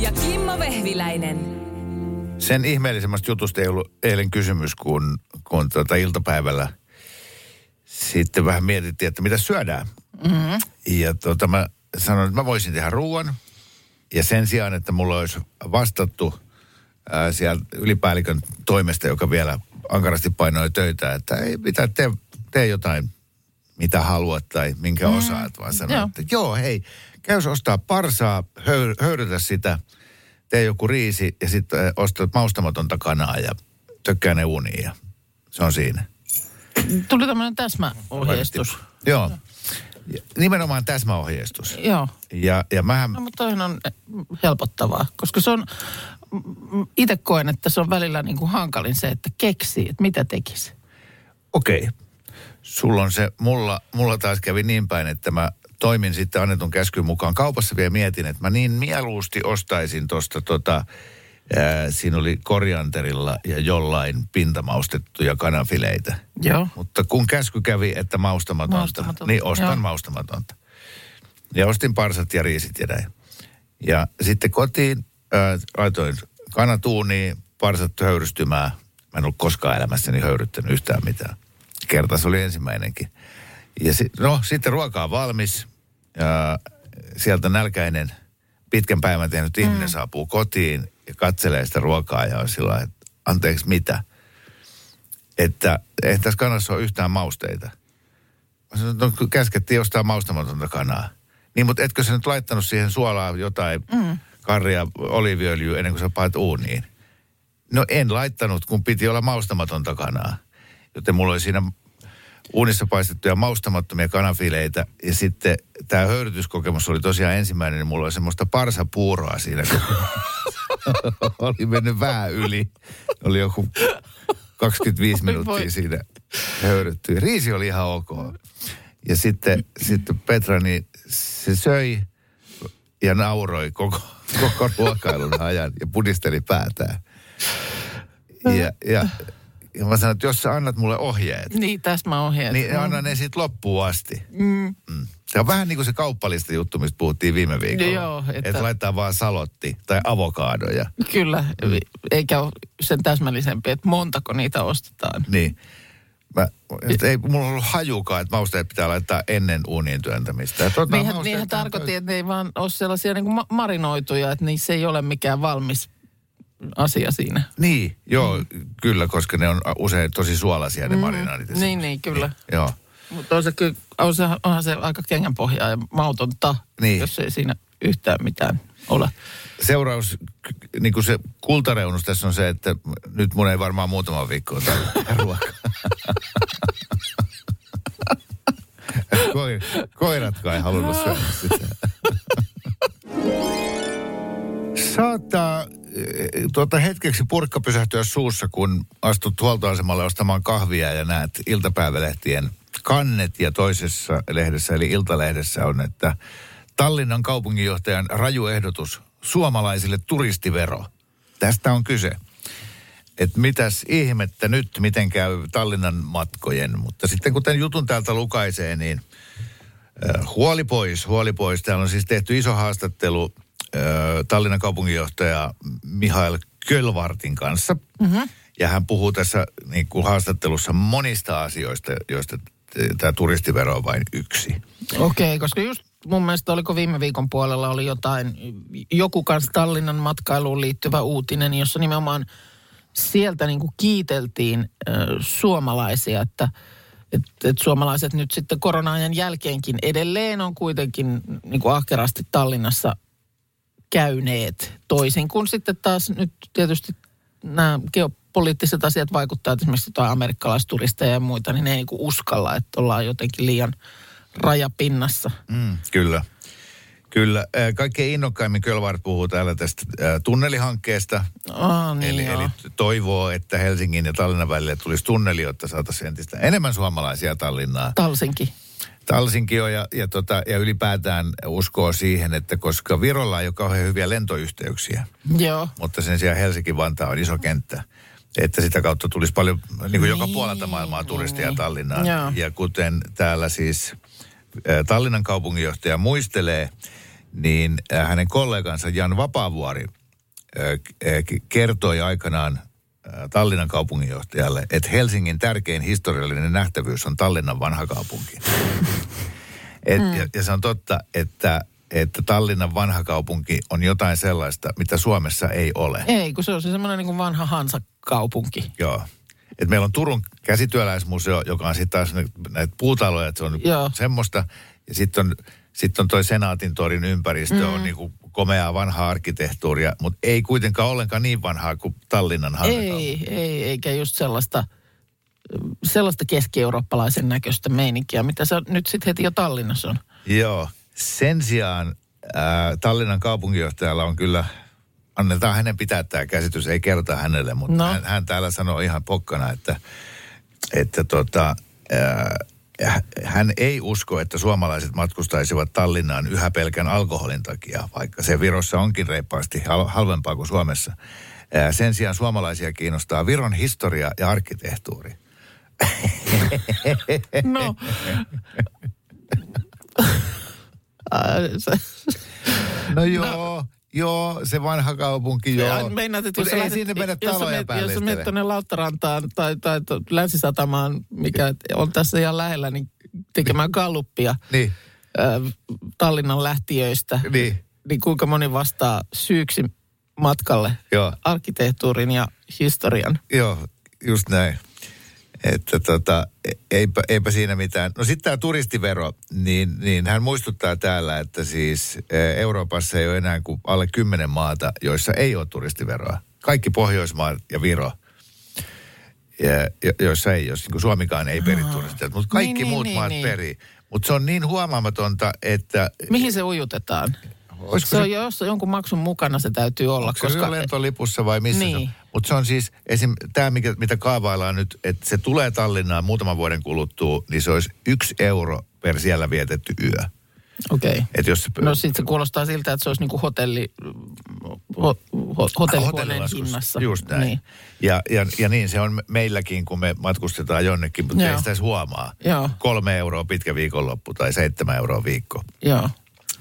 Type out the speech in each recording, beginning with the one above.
Ja Kimmo Vehviläinen. Sen ihmeellisemmästä jutusta ei ollut eilen kysymys, kun, kun tuota iltapäivällä sitten vähän mietittiin, että mitä syödään. Mm-hmm. Ja tuota, mä sanoin, että mä voisin tehdä ruoan. Ja sen sijaan, että mulla olisi vastattu ää, sieltä ylipäällikön toimesta, joka vielä ankarasti painoi töitä, että ei mitä, tee, tee jotain, mitä haluat tai minkä mm. osaat, vaan sanoin, Joo. että joo, hei, käy ostaa parsaa, höy, höyrytä sitä, tee joku riisi ja sitten ostat maustamatonta kanaa ja tökkää ne uuniin ja se on siinä. Tuli tämmöinen täsmäohjeistus. Joo. Nimenomaan täsmäohjeistus. Joo. Ja, ja mähän, No, mutta toihan on helpottavaa, koska se on, itse koen, että se on välillä niin kuin hankalin se, että keksii, että mitä tekisi. okei, okay. sulla on se, mulla, mulla taas kävi niin päin, että mä toimin sitten annetun käskyn mukaan. Kaupassa vielä mietin, että mä niin mieluusti ostaisin tuosta tota, ää, siinä oli korianterilla ja jollain pintamaustettuja kanafileitä. Joo. Mutta kun käsky kävi, että maustamatonta, Maustamatonta, niin ostan joo. maustamatonta. Ja ostin parsat ja riisit ja näin. Ja sitten kotiin ää, laitoin kanatuuniin, parsat höyrystymään. Mä en ollut koskaan elämässäni höyryttänyt yhtään mitään. Kerta se oli ensimmäinenkin. Ja si- no, sitten ruoka on valmis. Ja sieltä nälkäinen, pitkän päivän tehnyt ihminen saapuu kotiin ja katselee sitä ruokaa ja on sillä että anteeksi mitä? Että ei tässä kanassa ole yhtään mausteita. Mä sanoin, no, käskettiin ostaa maustamatonta kanaa. Niin, mutta etkö sä nyt laittanut siihen suolaa jotain mm. karria, oliiviöljyä ennen kuin sä paat uuniin? No en laittanut, kun piti olla maustamatonta kanaa. Joten mulla oli siinä uunissa paistettuja maustamattomia kanafileitä. Ja sitten tämä höyrytyskokemus oli tosiaan ensimmäinen, niin mulla oli semmoista parsapuuroa siinä. kun oli mennyt vähän yli. Oli joku 25 minuuttia siinä höyrytty. Riisi oli ihan ok. Ja sitten, sitten Petra, niin se söi ja nauroi koko, koko ruokailun ajan ja pudisteli päätään. Ja, ja, ja mä sanoin, että jos sä annat mulle ohjeet, Niin, täsmäohjeet. niin anna ne sitten loppuun asti. Mm. Se on vähän niin kuin se kauppalista juttu, mistä puhuttiin viime viikolla. Joo, että- että laittaa vaan salotti tai avokaadoja. Kyllä, eikä ole sen täsmällisempi, että montako niitä ostetaan. Niin. Mä, ei mulla ollut hajukaan, että mausteet pitää laittaa ennen uuniin työntämistä. Tuota, Niinhän, niinhän on tarkoitin, että ne ei vaan ole sellaisia niin kuin ma- marinoituja, että niissä ei ole mikään valmis asia siinä. Niin, joo, mm. kyllä, koska ne on usein tosi suolaisia ne mm. marinaadit. Niin, niin, kyllä. Joo. Mutta on se kyllä, on se, onhan se aika kengänpohjaa ja mautonta, Niin. jos ei siinä yhtään mitään ole. Seuraus, niin kuin se kultareunus tässä on se, että nyt mun ei varmaan muutama viikko ruokaa. Koir, koiratkaan ei halunnut syödä sitä. Saattaa eh, tuota hetkeksi purkka pysähtyä suussa, kun astut huoltoasemalle ostamaan kahvia ja näet iltapäivälehtien kannet ja toisessa lehdessä eli Iltalehdessä on, että Tallinnan kaupunginjohtajan raju ehdotus suomalaisille turistivero. Tästä on kyse. Että mitäs ihmettä nyt, miten käy Tallinnan matkojen. Mutta sitten kun tämän jutun täältä lukaisee, niin äh, huoli pois, huoli pois. Täällä on siis tehty iso haastattelu Tallinnan kaupunginjohtaja Mihail Kölvartin kanssa. Mm-hmm. Ja hän puhuu tässä niin kuin haastattelussa monista asioista, joista tämä turistivero on vain yksi. Okei, koska just mun mielestä oliko viime viikon puolella oli jotain, joku kanssa Tallinnan matkailuun liittyvä uutinen, jossa nimenomaan sieltä niin kuin kiiteltiin ö, suomalaisia, että et, et suomalaiset nyt sitten korona-ajan jälkeenkin edelleen on kuitenkin niin kuin ahkerasti Tallinnassa käyneet. Toisin kuin sitten taas nyt tietysti nämä geopoliittiset asiat vaikuttaa, että esimerkiksi jotain amerikkalaisturisteja ja muita, niin ne ei niinku uskalla, että ollaan jotenkin liian rajapinnassa. Mm, kyllä. Kyllä. Kaikkein innokkaimmin Kölvaart puhuu täällä tästä tunnelihankkeesta. Ah, niin Eli, joo. eli toivoo, että Helsingin ja Tallinnan välille tulisi tunneli, jotta saataisiin entistä enemmän suomalaisia Tallinnaan. Talsinki. Talsinki on ja, ja, tota, ja ylipäätään uskoo siihen, että koska Virolla ei ole kauhean hyviä lentoyhteyksiä, Joo. mutta sen sijaan Helsinki-Vantaa on iso kenttä, että sitä kautta tulisi paljon niin kuin joka Niin, puolelta maailmaa turisteja niin. Tallinnaan. Joo. Ja kuten täällä siis Tallinnan kaupunginjohtaja muistelee, niin hänen kollegansa Jan Vapaavuori kertoi aikanaan Tallinnan kaupunginjohtajalle, että Helsingin tärkein historiallinen nähtävyys on Tallinnan vanha kaupunki. Et, Mm. ja, ja se on totta, että, että Tallinnan vanha kaupunki on jotain sellaista, mitä Suomessa ei ole. Ei, kun se on se semmoinen niin kuin vanha Hansa-kaupunki. Joo. Et meillä on Turun käsityöläismuseo, joka on sitten taas nä- näitä puutaloja, että se on Joo. semmoista. Ja sitten on, sit on toi Senaatin torin ympäristö, mm. on niinku komeaa vanhaa arkkitehtuuria, mutta ei kuitenkaan ollenkaan niin vanhaa kuin Tallinnan Hansa-kaupunki. Ei, ei, eikä just sellaista, sellaista keski-eurooppalaisen näköistä meininkiä, mitä se nyt sitten heti jo Tallinnassa on. Joo. Sen sijaan ää, Tallinnan kaupunginjohtajalla on kyllä, annetaan hänen pitää tämä käsitys, ei kerta hänelle, mutta No. no. hän, hän täällä sanoo ihan pokkana, että, että tota, ää, hän ei usko, että suomalaiset matkustaisivat Tallinnaan yhä pelkän alkoholin takia, vaikka se Virossa onkin reippaasti hal- halvempaa kuin Suomessa. Ää, Sen sijaan suomalaisia kiinnostaa Viron historia ja arkkitehtuuri. No. Äh, se- No joo, se vanha kaupunki, Ja joo. Meinaat, että jos ei lähdet- sinne mennä jos taloja menet- päälle. Jos menet tuonne Lauttarantaan tai, tai to- Länsisatamaan, mikä on tässä ihan lähellä, niin tekemään galluppia Niin, äh, Tallinnan lähtiöistä, niin, niin kuinka moni vastaa syyksi matkalle joo, arkkitehtuurin ja historian? joo, just näin. Että tota, eipä, eipä siinä mitään. No sitten tämä turistivero, niin, niin hän muistuttaa täällä, että siis eh, Euroopassa ei ole enää kuin alle kymmenen maata, joissa ei ole turistiveroa. Kaikki Pohjoismaat ja Viro, ja, jo- joissa ei, jos niin Suomikaan ei peri turisteilta, mutta kaikki Niin, niin, muut niin, maat niin. perii. Mutta se on niin huomaamatonta, että... Mihin se ujutetaan? Olisiko Se on jos jonkun maksun mukana se täytyy olla, Onko se koska... lentolipussa vai missä Niin. se on? Mutta se on siis, esim. tämä mitä kaavaillaan nyt, että se tulee Tallinnaan muutaman vuoden kuluttua, niin se olisi yksi euro per siellä vietetty yö. Okei. Okay. Et jos, No sitten se kuulostaa siltä, että se olisi niinku hotelli, ho, ho, hotellihuoneen hinnassa. Just näin. Niin. Ja, ja, ja niin se on me- meilläkin, kun me matkustetaan jonnekin, mutta Joo. ei sitä edes huomaa. Joo. Kolme euroa pitkä viikonloppu tai seitsemän euroa viikko. Joo.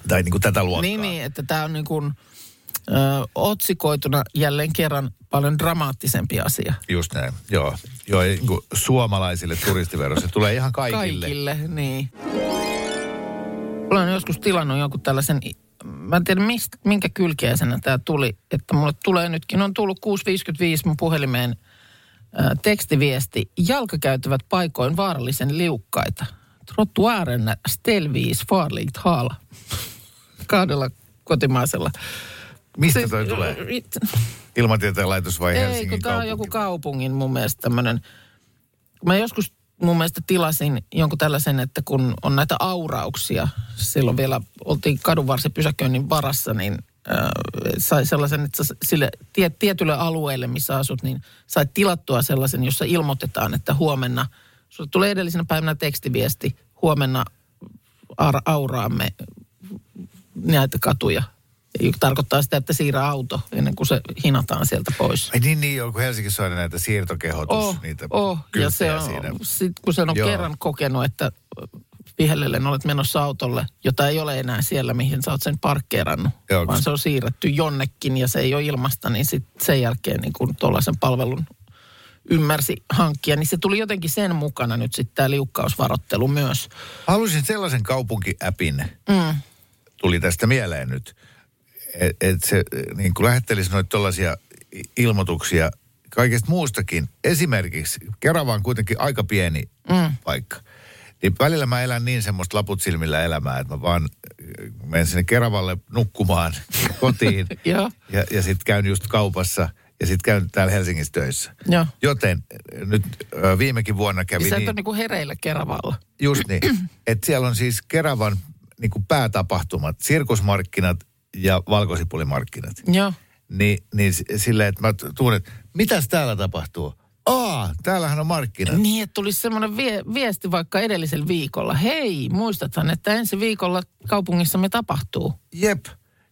Tai niin kuin tätä luokkaa. Niin, niin, että tämä on niin kuin, ö, otsikoituna jälleen kerran paljon dramaattisempi asia. Just näin, joo. Joo, niin kuin suomalaisille turistivero, se tulee ihan kaikille. Kaikille, niin. Olen joskus tilannut jonkun tällaisen, mä en tiedä mistä, minkä kylkiäisenä tämä tuli, että mulle tulee nytkin, on tullut 6.55 mun puhelimeen ää, tekstiviesti. Jalkakäytävät paikoin vaarallisen liukkaita. Trottoaren stelvis farligt hala. Kahdella kotimaisella. Mistä Se- toi tulee? It- Ilmatieteen laitos vai Ei, Helsingin kun tämä on joku kaupungin mun mielestä tämmöinen. Mä joskus mun mielestä tilasin jonkun tällaisen, että kun on näitä aurauksia, silloin vielä oltiin kadunvarsipysäköinnin varassa, niin äh, sai sellaisen, että sille tie, tietylle alueelle, missä asut, niin sait tilattua sellaisen, jossa ilmoitetaan, että huomenna, sulle tulee edellisenä päivänä tekstiviesti, huomenna auraamme näitä katuja. Tarkoittaa sitä, että siirrä auto ennen kuin se hinataan sieltä pois. Ai niin, niin joo, kun Helsingissä on näitä siirtokehotus, Oh, niitä oh. Ja se on, siinä. sit, kun sen on Joo. kerran kokenut, että vihellellen olet menossa autolle, jota ei ole enää siellä, mihin sä oot sen parkkeerannut, Joo, vaan se on siirretty jonnekin ja se ei ole ilmasta, niin sit sen jälkeen niin kun tuollaisen palvelun ymmärsi hankkia, niin se tuli jotenkin sen mukana nyt sitten tämä liukkausvarottelu myös. Haluaisin sellaisen kaupunkiäpin, Mm. tuli tästä mieleen nyt, että et se niin kuin lähettelisi noita tuollaisia ilmoituksia kaikesta muustakin. Esimerkiksi Kerava on kuitenkin aika pieni mm. paikka. Niin välillä mä elän niin semmoista laput silmillä elämää, että mä vaan äh, menen sinne Keravalle nukkumaan kotiin. Joo. ja, ja sitten käyn just kaupassa ja sitten käyn täällä Helsingissä töissä. Joo. Joten äh, nyt äh, viimekin vuonna kävi Niin sä et niin, ole niin kuin hereillä Keravalla. just niin, että siellä on siis Keravan niin kuin päätapahtumat, sirkusmarkkinat ja valkosipulimarkkinat. Joo. Niin, niin s- silleen, että mä tuun, että mitäs täällä tapahtuu? Aa, täällähän on markkinat. Niin, että tulisi semmoinen vie, viesti vaikka edellisellä viikolla. Hei, muistathan, että ensi viikolla kaupungissamme tapahtuu. Jep.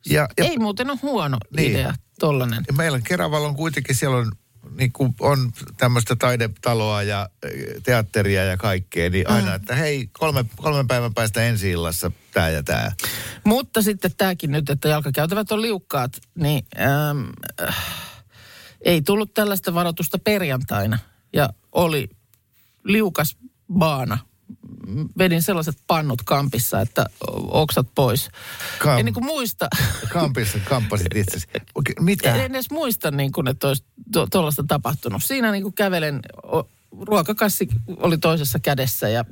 Ja, ja, Ei muuten ole huono Niin. niin. idea, tollanen. ja meillä on Keravalla on kuitenkin, siellä on, niin kuin on tämmöistä taidetaloa ja äh, teatteria ja kaikkea, niin aina, että hei, kolme, kolmen päivän päästä ensi illassa tämä ja tämä. Mutta sitten tämäkin nyt, että jalkakäytävät on liukkaat, niin äm, äh, ei tullut tällaista varoitusta perjantaina. Ja oli liukas baana. Vedin sellaiset pannut kampissa, että oksat pois. Kam- en niin kuin muista, Kampissa kamppasit itsesi. Okei, Mitä? en edes muista niin kuin, että olisi tuollaista tapahtunut. Siinä niin kuin kävelen, o- ruokakassi oli toisessa kädessä ja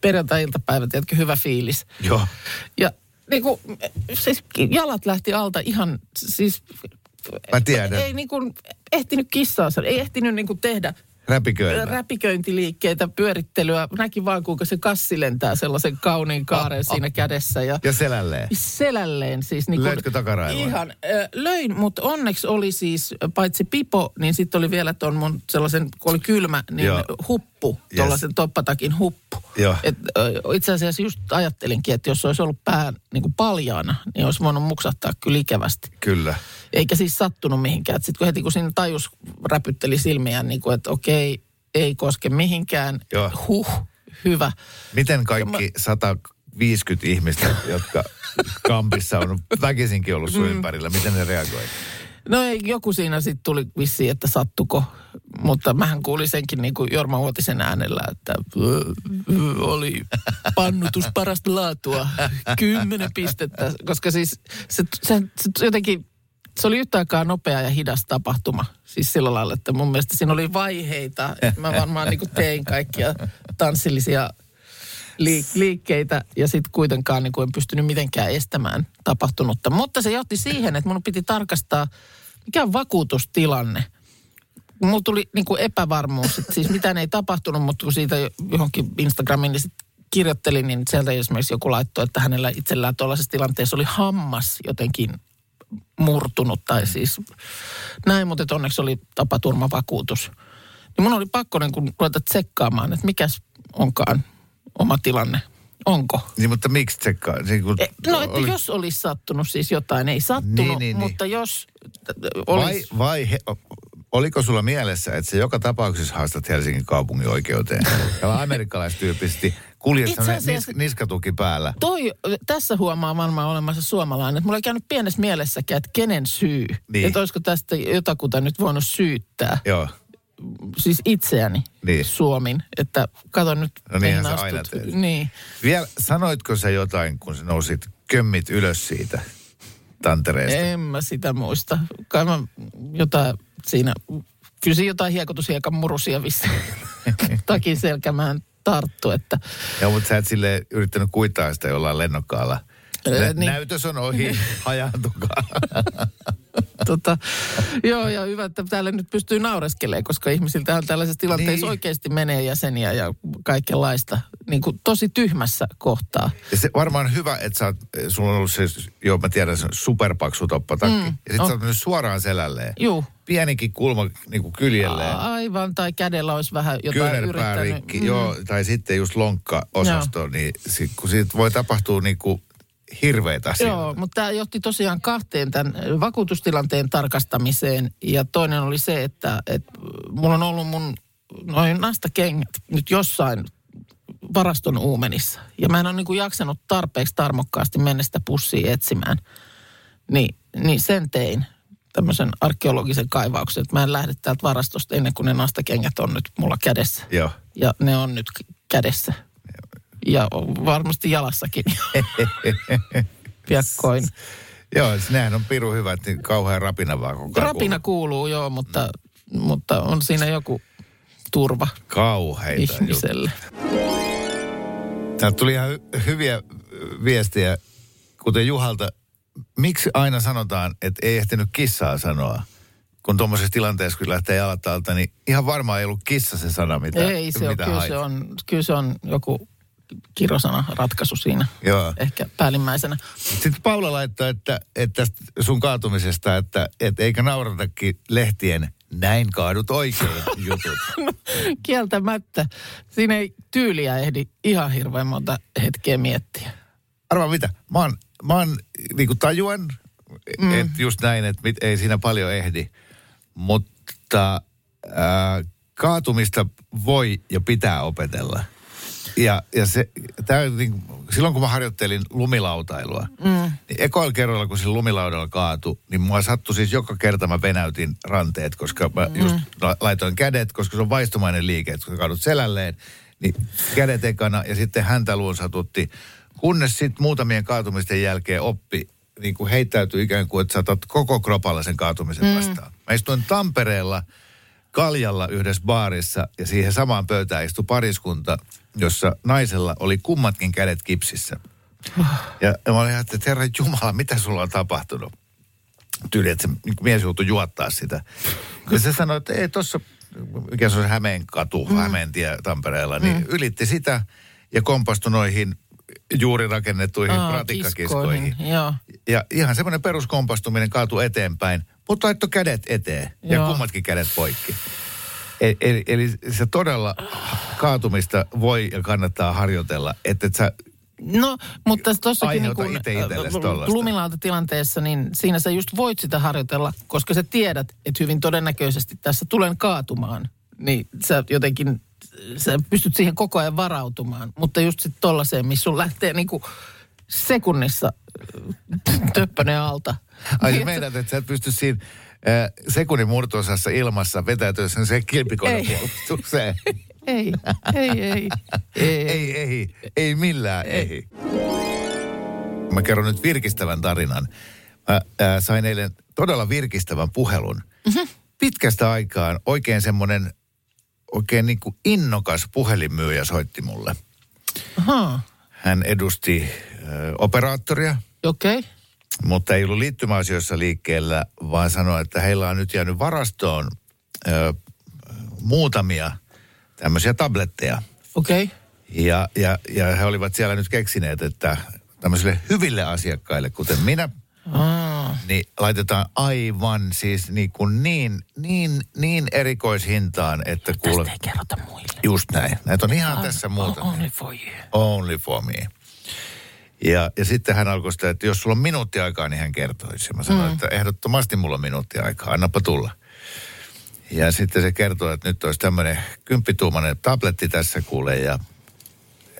perjantai-iltapäivä, tiedätkö, hyvä fiilis. Joo. Ja niin kuin, siis jalat lähti alta ihan, siis... Mä tiedän. Ei niin kuin ehtinyt kissaa, ei ehtinyt niin kuin tehdä Räpiköimä. räpiköintiliikkeitä, pyörittelyä. Näki vaan, kuinka se kassi lentää sellaisen kauniin kaaren siinä kädessä. Ja Ja selälleen. selälleen siis. Niin Löitkö takaraivoa? Ihan. Löin, mutta onneksi oli siis paitsi pipo, niin sitten oli vielä tuon mun sellaisen, kun oli kylmä, niin Joo. huppu, Yes. tuollaisen toppatakin huppu. Joo. Et, itse asiassa just ajattelinkin, että jos olisi ollut pää niin kuin paljaana, niin olisi voinut muksahtaa kyllä ikävästi. Kyllä. Eikä siis sattunut mihinkään. Sitten kun heti kun siinä tajus räpytteli silmiään, niin kuin, että okei, ei koske mihinkään. Joo. Huh, hyvä. Miten kaikki 150 ihmistä, jotka kampissa on väkisinkin ollut Mm. sun ympärillä, miten ne reagoi? No ei, joku siinä sitten tuli vissiin, että sattuko. Mutta mähän kuulin senkin niin kuin Jorma Uotisen äänellä, että "Ö, ö, oli pannutus parasta laatua. Kymmenen pistettä. Koska siis se, se, se jotenkin, se oli yhtä aikaa nopea ja hidas tapahtuma. Siis sillä lailla, että mun mielestä siinä oli vaiheita. Mä varmaan niin kuin tein kaikkia tanssillisia liik- liikkeitä ja sitten kuitenkaan niin kuin en pystynyt mitenkään estämään tapahtunutta. Mutta se johti siihen, että mun piti tarkastaa, mikä on vakuutustilanne. Mulla tuli niin kuin epävarmuus, että siis mitään ei tapahtunut, mutta kun siitä johonkin Instagramiin niin kirjoittelin, niin sieltä esimerkiksi joku laittoi, että hänellä itsellään tuollaisessa tilanteessa oli hammas jotenkin murtunut tai siis näin, mutta että onneksi oli tapaturmavakuutus. Niin mun oli pakko niin kun ruveta tsekkaamaan, että mikäs onkaan oma tilanne. Onko? Niin, mutta miksi tsekkaa? Niin kun E, No, että oli- jos olisi sattunut siis jotain, ei sattunut, Niin, niin, niin, niin, niin. mutta jos t- vai, olisi... vai he, oliko sulla mielessä, että se joka tapauksessa haastat Helsingin kaupungin oikeuteen? Tällä amerikkalaistyyppisesti kuljet nis, niskatuki päällä. Toi, tässä huomaa varmaan olemassa suomalainen, että mulla ei käynyt pienessä mielessäkään, että kenen syy. Niin. Että olisiko tästä jotakuta nyt voinut syyttää. Joo. Siis itseäni Niin. Suomin, että kato nyt. No niinhän sä aina teet. Niin. Vielä sanoitko sä jotain, kun sä nousit kömmit ylös siitä tantereesta? En mä sitä muista. Kai mä jotain siinä, kyllä jotain hiekotushiekan murusia vissiin takin selkämään tarttu, että Joo, mutta sä et sille yrittänyt kuittaa sitä jollain lennokkaalla. Nä- niin. Näytös on ohi, hajaantukaa. tota, joo ja hyvä, että täällä nyt pystyy naureskelemaan, koska ihmisiltähän tällaisessa tilanteessa Niin. oikeasti menee jäseniä ja kaikenlaista niin kuin tosi tyhmässä kohtaa. Ja se varmaan hyvä, että sä oot, sulla on ollut se, joo mä tiedän, superpaksu toppatakki. Mm, ja sit oh. sä oot mennyt suoraan selälleen. Juu, Pienikin kulma niin kuin kyljelleen. aivan, tai kädellä olisi vähän jotain yrittänyt. rikki, mm. joo, tai sitten just lonkka-osasto, niin sit, kun siitä voi tapahtua niin kuin hirveitä asioita. Joo, mutta tämä johti tosiaan kahteen tämän vakuutustilanteen tarkastamiseen. Ja toinen oli se, että, että mulla on ollut mun noin nastakengät nyt jossain varaston uumenissa. Ja mä en ole niin kuin jaksanut tarpeeksi tarmokkaasti mennä sitä pussia etsimään. Niin, niin sen tein tämmöisen arkeologisen kaivauksen, että mä en lähde täältä varastosta ennen kuin ne nastakengät on nyt mulla kädessä. Joo. Ja ne on nyt kädessä. Ja varmasti jalassakin. Piakkoin. Joo, nehän on piru hyvät, niin kauhean rapina vaan koko ajan Rapina kuuluu joo, mutta, mutta on siinä joku turva Kauheita ihmiselle. Täältä tuli ihan hy- hyviä viestejä, kuten Juhalta. Miksi aina sanotaan, että ei ehtinyt kissaa sanoa? Kun tuommoisessa tilanteessa, kun lähtee jalat alta, niin ihan varmaan ei ollut kissa se sana, mitä, Ei se on, mitä kyllä hait. se on, kyllä se on joku kirosana ratkaisu siinä Joo. ehkä päällimmäisenä. Sitten Paula laittoi, että, että sun kaatumisesta, että, että eikä nauratakin lehtien näin kaadut oikein jutut. Kieltämättä. Siinä ei tyyliä ehdi ihan hirveän monta hetkeä miettiä. Arvaa mitä, mä oon, mä oon niin kuin tajuan, mm. että just näin, että mit, ei siinä paljon ehdi. Mutta ää, kaatumista voi ja pitää opetella. Ja, ja se, tää, niin, silloin kun mä harjoittelin lumilautailua, mm. niin ekoilla kerralla kun se lumilaudalla kaatu, niin mua sattui siis joka kerta mä venäytin ranteet, koska mä just la- laitoin kädet, koska se on vaistomainen liike, että kun sä kaadut selälleen, niin kädet ekana ja sitten häntä luon satutti. Kunnes sitten muutamien kaatumisten jälkeen oppi niin kuin heittäytyi ikään kuin, että sä otat koko kropalla sen kaatumisen vastaan. Mä istuin Tampereella Kaljalla yhdessä baarissa ja siihen samaan pöytään istui pariskunta, jossa naisella oli kummatkin kädet kipsissä. Ja, mä olin että herra Jumala, mitä sulla on tapahtunut? Tyyli, että se mies joutui juottaa sitä. Ja se sanoi, että ei tuossa, mikä se on se Hämeen katu, mm. Hämeen tie Tampereella, niin mm. ylitti sitä ja kompastui noihin juuri rakennettuihin Aa, pratikkakiskoihin. kiskoihin, Joo. Ja ihan semmoinen peruskompastuminen kaatui eteenpäin, mutta laittoi kädet eteen ja Joo. kummatkin kädet poikki. Eli, eli, eli se todella kaatumista voi ja kannattaa harjoitella, että et sä No, mutta tuossakin niin tollaista. lumilautatilanteessa, niin siinä sä just voit sitä harjoitella, koska sä tiedät, että hyvin todennäköisesti tässä tulen kaatumaan. Niin sä jotenkin, sä pystyt siihen koko ajan varautumaan. Mutta just sitten tollaiseen, missä sun lähtee niin kuin sekunnissa äh, töppönen alta. Ai Niin, meidät, että sä et pysty siinä äh, sekunnin murtoosassa ilmassa vetäytyä sen, kilpikonen Ei. puolustukseen. Ei, ei, ei. ei. ei, ei, ei millään, ei. ei. Mä kerron nyt virkistävän tarinan. Mä ää, sain eilen todella virkistävän puhelun. Mm-hmm. Pitkästä aikaan oikein semmoinen oikein niin kuin innokas puhelinmyyjä soitti mulle. Aha, Hän edusti operaattoria, okei. Okay. mutta ei ollut liittymäasioissa liikkeellä, vaan sanoi, että heillä on nyt jäänyt varastoon ö, muutamia tämmöisiä tabletteja. Okei. Okay. Ja, ja, ja he olivat siellä nyt keksineet, että tämmöisille hyville asiakkaille, kuten minä, Ah, niin laitetaan aivan siis niin, kuin niin, niin, niin erikoishintaan, että kuule, tästä ei kerrota muille. just näin. Näitä on ihan tässä muuta. Only for you. Only for me. Ja, ja sitten hän alkoi sitä, että jos sulla on minuutti aikaa, niin hän kertoisi. Mä sanoin, mm. että ehdottomasti mulla on minuutti aikaa, annapa tulla. Ja sitten se kertoo, että nyt olisi tämmöinen kymppituumainen tabletti tässä kuule ja,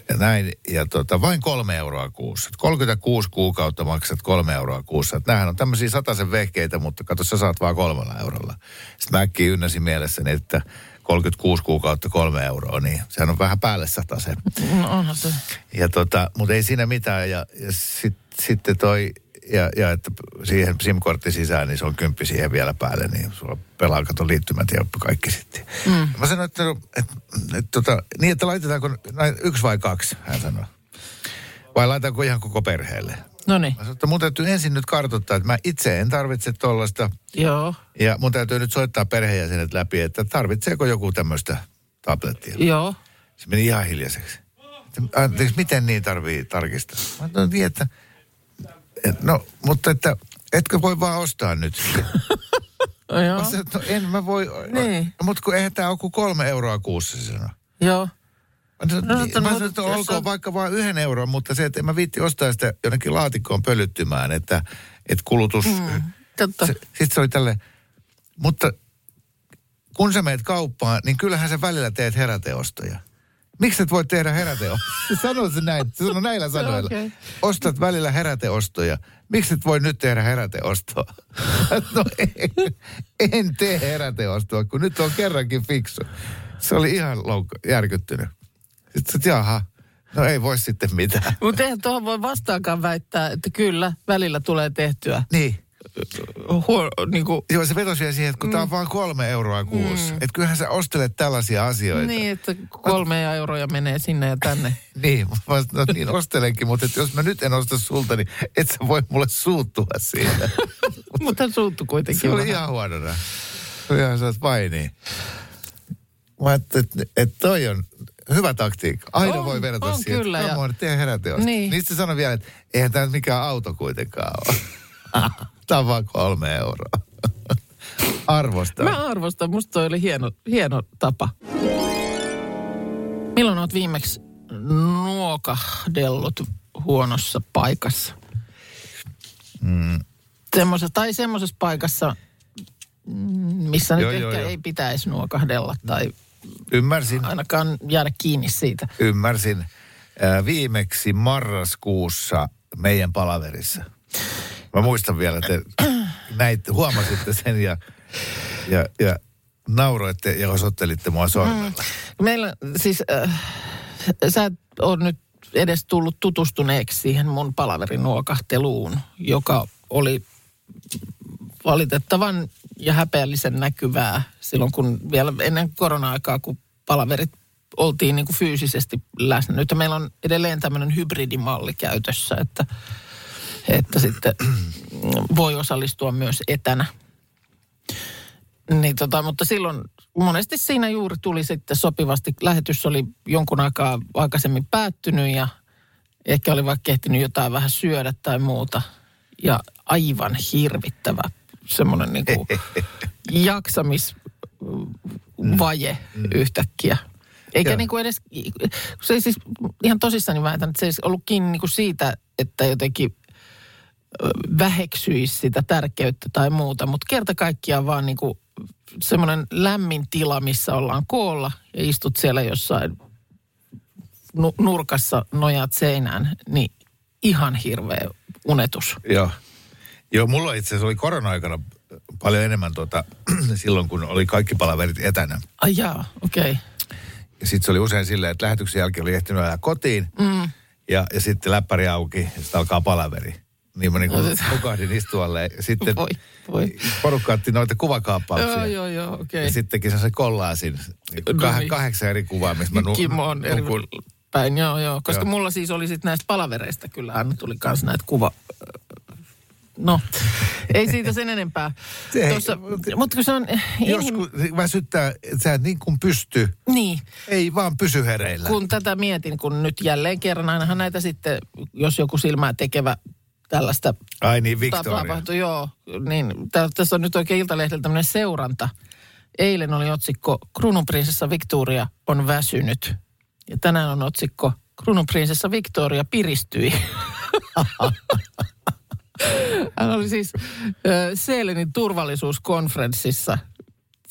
ja näin. Ja tota, vain kolme euroa kuussa. 36 kuukautta maksat kolme euroa kuussa. Että nämähän on tämmöisiä sataisen vehkeitä, mutta kato, sä saat vaan kolmella eurolla. Sitten mä äkkiä ynnäsin mielessäni, että 36 kuukautta kolme euroa, niin sehän on vähän päälle sataisen. No onhan se. Ja tota, mutta ei siinä mitään. Ja, ja sit, sitten toi, ja, ja että siihen SIM-kortti sisään, niin se on kymppi siihen vielä päälle, niin sulla pelaa kato liittymät ja kaikki sitten. Mm. Mä sanoin, että, no, että, että, tota, niin, että laitetaanko näin yksi vai kaksi, hän sanoi. Vai laitetaanko ihan koko perheelle? No niin, Mä sanoin, että mun täytyy ensin nyt kartoittaa, että mä itse en tarvitse tuollaista. joo, Ja mun täytyy nyt soittaa perheenjäsenet läpi, että tarvitseeko joku tämmöistä tablettia. joo. Se meni ihan hiljaiseksi. Anteeksi, miten niin tarvii tarkistaa? Mä sanoin, niin, että, et, no, mutta että etkö voi vaan ostaa nyt. No, joo, Mä sanoin, no en mä voi, Niin. mutta kun eihän tämä ole kuin kolme euroa kuussa, se sanoi. joo. No, no, mä no, sanoin että olkoon on- vaikka vain yhden euron, mutta se, että en mä viitti ostaa sitä jonnekin laatikkoon pölyttymään, että, että kulutus... Mm, Totta. Sitten se oli tälle, mutta kun sä meet kauppaan, niin kyllähän sä välillä teet heräteostoja. Miksi et voi tehdä heräteostoja? Sano se näin, se sanoo näillä sanoilla. okei. Ostat välillä heräteostoja. Miksi et voi nyt tehdä heräteostoa? no en, en tee heräteostoa, kun nyt on kerrankin fiksu. Se oli ihan loukka, järkyttynyt. Sitten jaha, no ei voi sitten mitään. Mutta eihän tuohon voi vastaakaan väittää, että kyllä, välillä tulee tehtyä. Niin. Huo, niin kuin, Joo, se vetosi vielä siihen, että kun mm. tämä on vain kolme euroa kuussa. Mm. Että kyllähän sä ostelet tällaisia asioita. niin, että kolme euroja menee sinne ja tänne. Niin, sanoin, no niin ostelenkin, mutta että jos mä nyt en osta sulta, niin et sä voi mulle suuttua siitä. Mutta hän suuttu kuitenkin Se oli vähän. ihan huonona. Se oli ihan sellaista vai niin. Mä ajattelin, että, että toi on, hyvä taktiikka. Aina On, voi vedota on siihen, kyllä, ja- on, tee heräteosta. Niin. Niistä sanoi vielä, että eihän tämä nyt mikään auto kuitenkaan ole. tämä on vaan kolme euroa. Arvostan. Mä arvostan, musta toi oli hieno, hieno tapa. Milloin oot viimeksi nuokahdellut huonossa paikassa? Mm. Semmoisessa, tai semmoisessa paikassa, missä nyt Joo, ehkä joo, joo. ei pitäisi nuokahdella tai Ymmärsin, ainakaan jäädä kiinni siitä. ymmärsin. Ää, viimeksi marraskuussa meidän palaverissa. Mä muistan vielä, että näit, huomasitte sen ja, ja, ja nauroitte ja osoittelitte mua sormella. Meillä siis, äh, sä ole nyt edes tullut tutustuneeksi siihen mun palaverin nuokahteluun, joka oli valitettavan ja häpeällisen näkyvää silloin, kun vielä ennen korona-aikaa, kun palaverit oltiin niin kuin fyysisesti läsnä. Nyt meillä on edelleen tämmöinen hybridimalli käytössä, että, että sitten voi osallistua myös etänä. Niin tota, mutta silloin monesti siinä juuri tuli sitten sopivasti. Lähetys oli jonkun aikaa aikaisemmin päättynyt ja ehkä oli vaikka ehtinyt jotain vähän syödä tai muuta. Ja aivan hirvittävä semmoinen niin kuin jaksamisvaje yhtäkkiä. Eikä Joo. niin kuin edes, se ei siis ihan tosissani väitän, että se ei ollut kiinni niin kuin siitä, että jotenkin väheksyisi sitä tärkeyttä tai muuta, mutta kerta kaikkiaan vaan niin kuin semmoinen lämmin tila, missä ollaan koolla ja istut siellä jossain nu- nurkassa, nojaat seinään, niin ihan hirveä unetus. Joo. Joo, mulla itse asiassa oli korona-aikana paljon enemmän tuota, silloin, kun oli kaikki palaverit etänä. Ai jaa, okei. Okay. Ja sitten se oli usein silleen, että lähetyksen jälkeen oli ehtinyt ajaa kotiin. Mm. Ja, ja sitten läppäri auki ja sitten alkaa palaveri. Niin mä niin kuin nukahdin istualle. Ja sitten Voi, voi. porukka otti noita kuvakaappauksia. Joo, joo, joo, okei. Ja sitten teki se kollaasin. Niin No kah- niin. kahdeksan eri kuvaa, missä mä nu- eri nukun. päin, joo, joo. Koska Joo. mulla siis oli sitten näistä palavereista kyllä aina tuli kans näitä kuva... No, ei siitä sen enempää. Se ei- Tuossa, mutta kun se on... Joskus väsyttää, että sä et niin kuin pysty, Niin, ei vaan pysy hereillä. kun tätä mietin, kun nyt jälleen kerran ainahan näitä sitten, jos joku silmää tekevä tällaista Ai niin, Victoria. tapahtuu, joo, niin tä- tässä on nyt oikein Iltalehdeltä tämmöinen seuranta. Eilen oli otsikko Kruununprinsessa Victoria on väsynyt. Ja tänään on otsikko Kruununprinsessa Victoria piristyi. Hän oli siis ö, Seelenin turvallisuuskonferenssissa.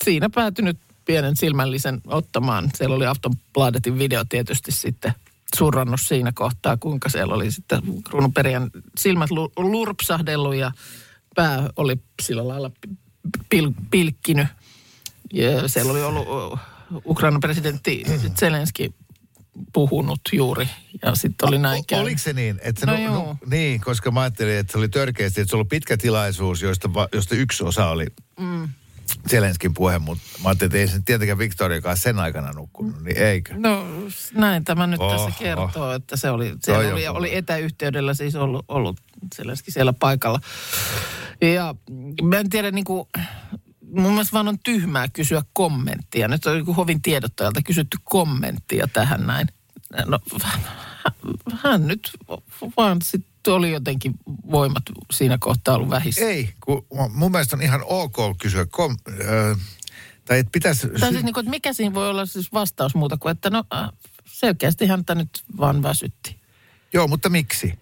Siinä päätynyt pienen silmällisen ottamaan. Siellä oli Aftonbladetin video tietysti sitten surrannut siinä kohtaa, kuinka siellä oli sitten kruununperiän silmät lu- lurpsahdellut ja pää oli sillä lailla pil- pilkkinyt. Ja siellä oli ollut Ukrainan presidentti Zelenski puhunut juuri ja sitten oli näin O- käynyt. Oliko se niin? Että se No nu, joo. nu, niin, koska mä ajattelin, että se oli törkeästi, että se oli pitkä tilaisuus, josta, va, josta yksi osa oli mm. Zelenskin puhe, mutta mä ajattelin, että ei se nyt tietenkään Victoriakaan sen aikana nukkunut, niin eikö? No näin tämä nyt Oh, tässä kertoo, että se oli, se oli, oli etäyhteydellä siis ollut, ollut selvästi siellä paikalla. Ja mä en tiedä niin kuin, mun mielestä vaan on tyhmää kysyä kommenttia. Nyt on joku hovin tiedottajalta kysytty kommenttia tähän näin. No, hän nyt vaan sitten oli jotenkin voimat siinä kohtaa ollut vähissä. Ei, kun mun mielestä on ihan ok kysyä, kom, äh, tai että pitäisi... Tai siis niin kuin, että mikä siinä voi olla siis vastaus muuta kuin, että no äh, selkeästi häntä nyt vaan väsytti. Joo, mutta miksi?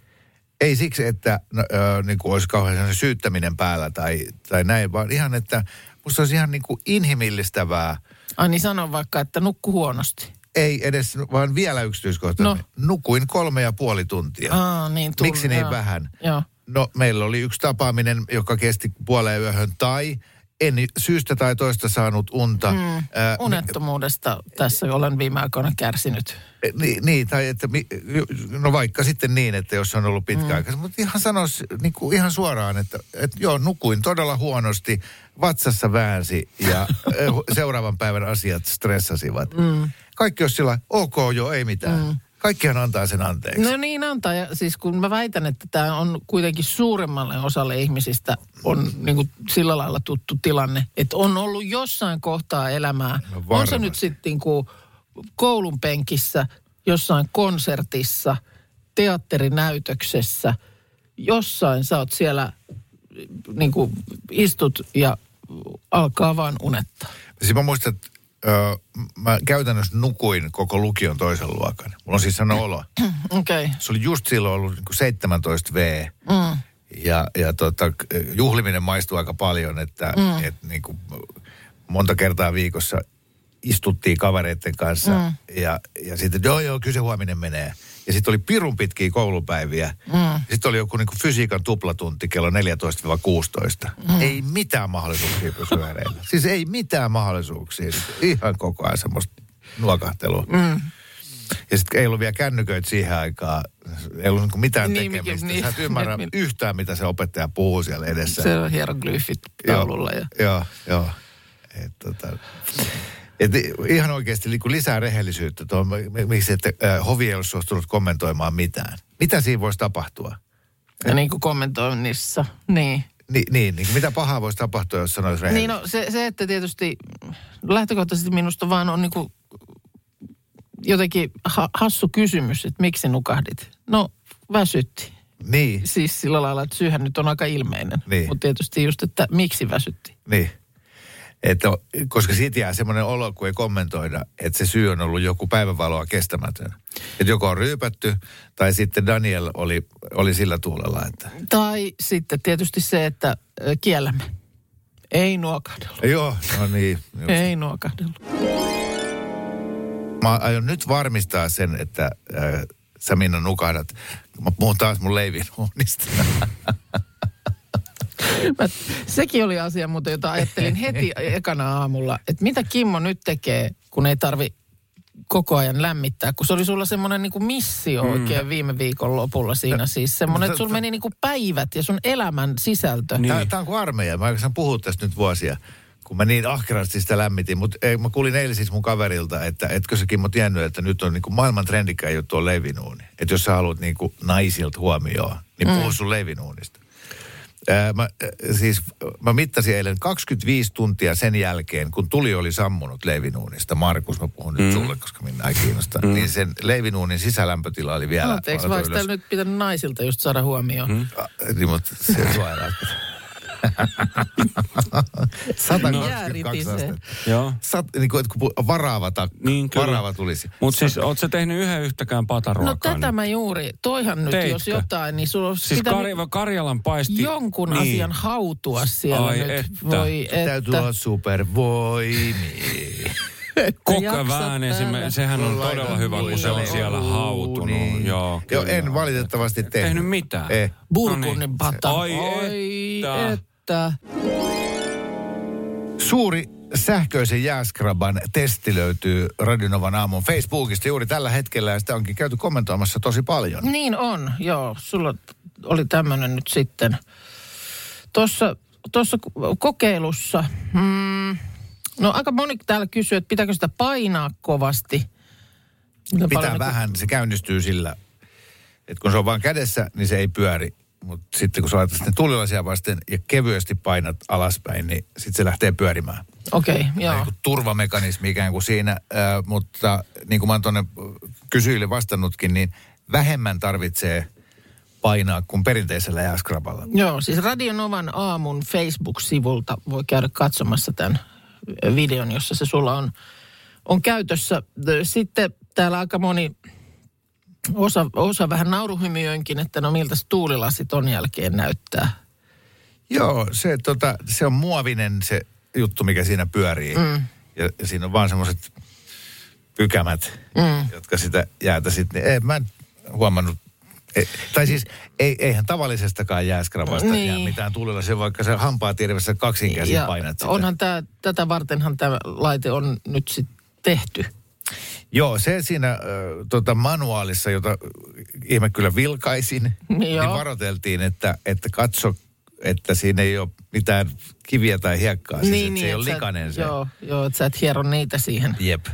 Ei siksi, että no, ö, niin kuin olisi kauhean syyttäminen päällä tai, tai näin, vaan ihan, että musta olisi ihan niin kuin inhimillistävää, Ai niin sano vaikka, että nukku huonosti. ei edes, vaan vielä yksityiskohtaisemmin. No. Nukuin kolme ja puoli tuntia. Aa, niin tunn- Miksi niin joo. vähän? Joo. No meillä oli yksi tapaaminen, joka kesti puoleen yöhön, tai en syystä tai toista saanut unta. Mm. Äh, Unettomuudesta tässä olen viime aikoina kärsinyt. Niin, niin, tai että, no vaikka sitten niin, että jos on ollut pitkäaikaisesti, mm. mutta ihan sanois niin kuin ihan suoraan, että, että joo, nukuin todella huonosti, vatsassa väänsi ja eh, seuraavan päivän asiat stressasivat. Mm. Kaikki olisi sillä ok, joo, ei mitään. Mm. Kaikkihan antaa sen anteeksi. No niin antaa. Ja siis kun mä väitän, että tämä on kuitenkin suuremmalle osalle ihmisistä on niin kuin sillä lailla tuttu tilanne, että on ollut jossain kohtaa elämää. No on se nyt sitten niin kuin koulun penkissä, jossain konsertissa, teatterinäytöksessä, jossain sä oot siellä niin kuin istut ja alkaa vaan unettaa. Siis mä muistan, että ö, mä käytännössä nukuin koko lukion toisen luokan. Mulla on siis sellainen olo. Okei. Okay. Se oli just silloin ollut niin 17 V. Mm. Ja, ja tota, juhliminen maistuu aika paljon, että mm. et, niin kuin, monta kertaa viikossa istuttiin kavereiden kanssa. Mm. Ja, ja sitten, joo joo, kyllä se huominen menee. Ja sitten oli pirun pitkiä koulupäiviä. Mm. Sitten oli joku niin kuin fysiikan tuplatunti kello 14-16. Mm. Ei mitään mahdollisuuksia pysyä hereillä. Siis ei mitään mahdollisuuksia. Ihan koko ajan semmoista nuokahtelua. Mm. Ja sitten ei ollut vielä kännyköitä siihen aikaan. Ei ollut niinku mitään Niin, tekemistä. mikä- Sä et niin, ymmärrä niin. yhtään, mitä se opettaja puhuu siellä edessä. Se on hieroglyfit taululla. Ja... Joo, joo. Et, tota, et, ihan oikeasti niin kuin lisää rehellisyyttä tuohon, mi- miksi että äh, Hovi ei ole suostunut kommentoimaan mitään. Mitä siinä voisi tapahtua? Ja niin kuin kommentoinnissa. Niin. Ni, niin, niin kuin mitä pahaa voisi tapahtua, jos sanoisi Niin rehellisesti? no se, se, että tietysti lähtökohtaisesti minusta vaan on niinku jotenkin ha, hassu kysymys, että miksi nukahdit? No väsytti. Niin, Siis sillä lailla, että syyhän nyt on aika ilmeinen. Niin. Mutta tietysti just, että miksi väsytti. niin. Että, koska siitä jää semmoinen olo, kun ei kommentoida, että se syy on ollut joku päivänvaloa kestämätön. Että joko on ryypätty, tai sitten Daniel oli, oli sillä tuulella, että... Tai sitten tietysti se, että kiellämme. Ei nuokahdella. Joo, no niin. just. Ei nuokahdella. Mä aion nyt varmistaa sen, että äh, sä Minna nukahdat. Mä puhun taas mun leivinuunista. Mä, sekin oli asia muuten, jota ajattelin heti ekana aamulla, että mitä Kimmo nyt tekee, kun ei tarvi koko ajan lämmittää, kun se oli sulla semmoinen niin missio oikein viime viikon lopulla siinä. Siis semmoinen, että sulla meni niin kuin päivät ja sun elämän sisältö. Niin. Tämä, tämä on kuin armeija. Mä oikeastaan puhun tästä nyt vuosia, kun mä niin ahkerasti sitä lämmitin. Mutta mä kuulin eilen siis mun kaverilta, että etkö sä Kimmo tiennyt, että nyt on niin kuin maailman trendikkäin juttu on leivinuuni. Että jos sä haluat niin kuin naisilta huomioon, niin puhu sun leivinuunista. Ää, mä, siis, mä mittasin eilen 25 tuntia sen jälkeen, kun tuli oli sammunut leivinuunista. Markus, mä puhun nyt sulle, koska minä ei kiinnosta. Niin sen leivinuunin sisälämpötila oli vielä... Anteeksi, vaikka täällä nyt pitänyt naisilta just saada huomioon? Mm. Ah, Niin, mutta se ratkota. 122 Jääritisee. astetta. Joo. Sat, niin kuin, että kun varaava, ta, Niin, kyllä. varaava tulisi. Mutta siis, oot sä tehnyt yhden yhtäkään No pataruokaa? tätä mä juuri, toihan nyt Teitkö? jos jotain, niin sulla olisi Siis Kar- Karjalan paisti... jonkun niin. asian hautua siellä Ai nyt. että. Voi Täytyy että. olla supervoimi. Koko jaksat vään täällä. esimerkiksi, sehän on Laitan todella hyvä, kun se on niin. siellä hautunut. Niin. Joo, Joo, en valitettavasti tehnyt. tehnyt mitään. Eh. Burgundin No niin. pata. Ai Oi että. Että. Suuri sähköisen jääskraban testi löytyy Radionovan aamun Facebookista juuri tällä hetkellä ja sitä onkin käyty kommentoimassa tosi paljon. Niin on, joo. Sulla oli tämmöinen nyt sitten. Tuossa tuossa kokeilussa, mm, no aika moni täällä kysyy, että pitääkö sitä painaa kovasti. Miten Pitää paljon niin vähän, se käynnistyy sillä, että kun se on vaan kädessä, niin se ei pyöri. Mutta sitten kun sä laitat sinne tulilasia vasten ja kevyesti painat alaspäin, niin sitten se lähtee pyörimään. Okei, okay, joo. Niin kuin turvamekanismi ikään kuin siinä, äh, mutta niin kuin mä oon tuonne kysyjille vastannutkin, niin vähemmän tarvitsee painaa kuin perinteisellä jääskraballa. Joo, siis Radionovan aamun Facebook-sivulta voi käydä katsomassa tämän videon, jossa se sulla on, on käytössä. Sitten täällä aika moni, osa, osa vähän nauruhymyönkin, että no miltä tuulilasit on jälkeen näyttää. Joo, se, tota, se on muovinen se juttu, mikä siinä pyörii. Mm. Ja, ja siinä on vaan semmoiset pykämät, mm. jotka sitä jäätä sitten. Ei, mä en huomannut. Ei, tai siis ei, eihän tavallisestakaan jääskrabasta niin. jää Niin. mitään tuulilasia, vaikka se hampaa tiedevässä kaksinkäsin painat sitä. onhan tää, tätä vartenhan tämä laite on nyt sitten tehty. Joo, se siinä äh, tota manuaalissa, jota ihme kyllä vilkaisin, niin Joo. varoiteltiin, että, että katso, että siinä ei ole mitään kiviä tai hiekkaa. Siis, että se ei ole likainen se. Joo, joo että sä et hiero niitä siihen. Jep.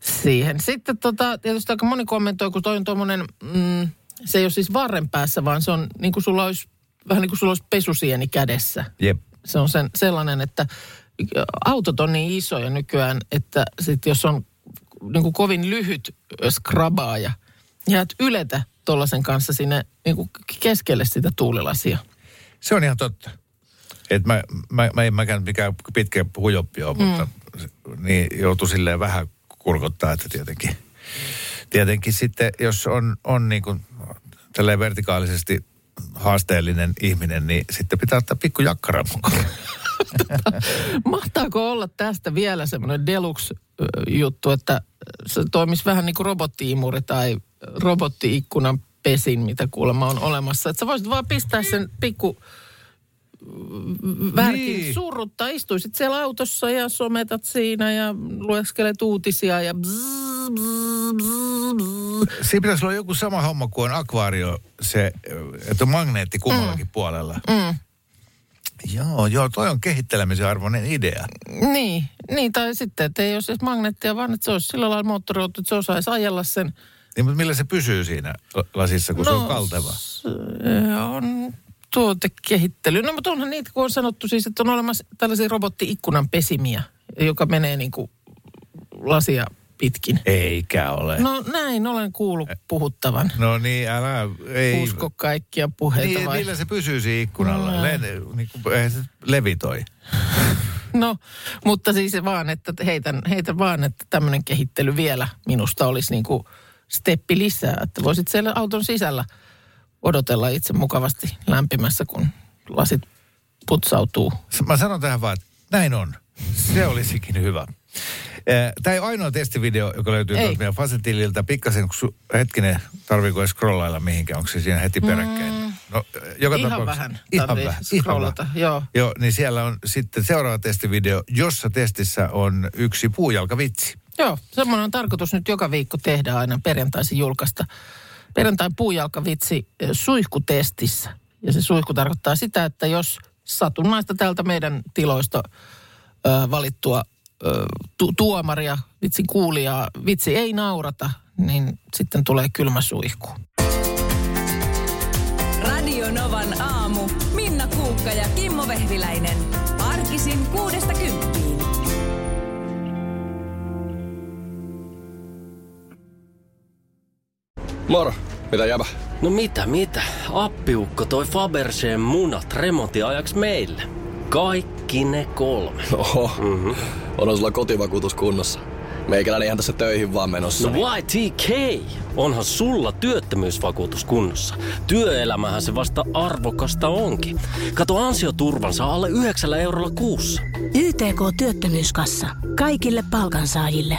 siihen. Sitten tota, tietysti aika moni kommentoi, kun toi on tuommoinen, mm, se ei ole siis varren päässä, vaan se on niin kuin sulla olisi, vähän niin kuin sulla olisi pesusieni kädessä. Jep. Se on sen, sellainen, että autot on niin isoja nykyään, että sit jos on niin kuin kovin lyhyt skrabaaja. Ja et yletä tuollaisen kanssa sinne niin kuin keskelle sitä tuulilasia. Se on ihan totta. Et mä, mä, mä en mäkään mikään pitkä hujoppi ole, mm. mutta niin joutuu silleen vähän kurkottaa, että tietenkin, tietenkin sitten, jos on, on niin kuin vertikaalisesti haasteellinen ihminen, niin sitten pitää ottaa pikku jakkara mukaan. Mahtaako olla tästä vielä semmoinen deluxe-juttu, että se toimisi vähän niin kuin robottiimuri tai robottiikkunan pesin, mitä kuulemma on olemassa. Että sä voisit vaan pistää sen pikku värkin Niin. surruttaa. Istuisit siellä autossa ja sometat siinä ja lueskelet uutisia ja bzz, bzz, bzz, bzz. Siinä pitäisi olla joku sama homma kuin on akvaario, se, että on magneetti kummallakin mm. puolella. Mm. Joo, joo, toi on kehittelemisen arvoinen idea. Niin, niin, tai sitten, että ei olisi edes magneettia, vaan että se olisi sillä lailla moottoriauto, että se osaisi ajella sen. Niin, mutta millä se pysyy siinä la- lasissa, kun no, se on kalteva? Se on tuotekehittely. No mutta onhan niitä, kun on sanottu siis, että on olemassa tällaisia robotti-ikkunan pesimiä, joka menee niin kuin lasia pitkin. Eikä ole. No, näin olen kuullut puhuttavan. no niin, älä, ei. Usko kaikkia puheita Niin, vai? millä se pysyy siinä ikkunalla? No. Le, niin kuin, eihän se levitoi. No, mutta siis se vaan, että heitän, heitän vaan, että tämmöinen kehittely vielä minusta olisi niin kuin steppi lisää. Että voisit siellä auton sisällä odotella itse mukavasti lämpimässä, kun lasit putsautuu. Mä sanon tähän vaan, että näin on. Se olisikin hyvä. Tämä ei ole ainoa testivideo, joka löytyy Ei. tuolta meidän Fasetililtä. Pikkasen, kun hetkinen, tarviiko edes scrollailla mihinkään? Onko se siinä heti peräkkäin? No, joka Mm. Ihan tapauksessa- vähän Ihan vähän. Ihan scrollata, vähän. joo. Joo, niin siellä on sitten seuraava testivideo, jossa testissä on yksi puujalkavitsi. Joo, semmoinen on tarkoitus nyt joka viikko tehdä aina perjantaisin julkaista. Perjantai puujalkavitsi eh, suihkutestissä. Ja se suihku tarkoittaa sitä, että jos satunnaista täältä meidän tiloista ö, valittua tu- tuomaria, vitsin kuulijaa, vitsi ei naurata, niin sitten tulee kylmä suihku. Radio Novan aamu. Minna Kuukka ja Kimmo Vehviläinen. Arkisin kuudesta kymppiin. Moro, mitä jäbä? No mitä, mitä? Appiukko toi Faberseen munat remontiajaksi meille. Kaikki ne kolme. Oho, mm-hmm. onhan sulla kotivakuutus kunnossa. Meikäläinen ihan tässä töihin vaan menossa. No YTK! Onhan sulla työttömyysvakuutus kunnossa. Työelämähän se vasta arvokasta onkin. Kato ansioturvansa alle 9 eurolla kuussa. YTK Työttömyyskassa. Kaikille palkansaajille.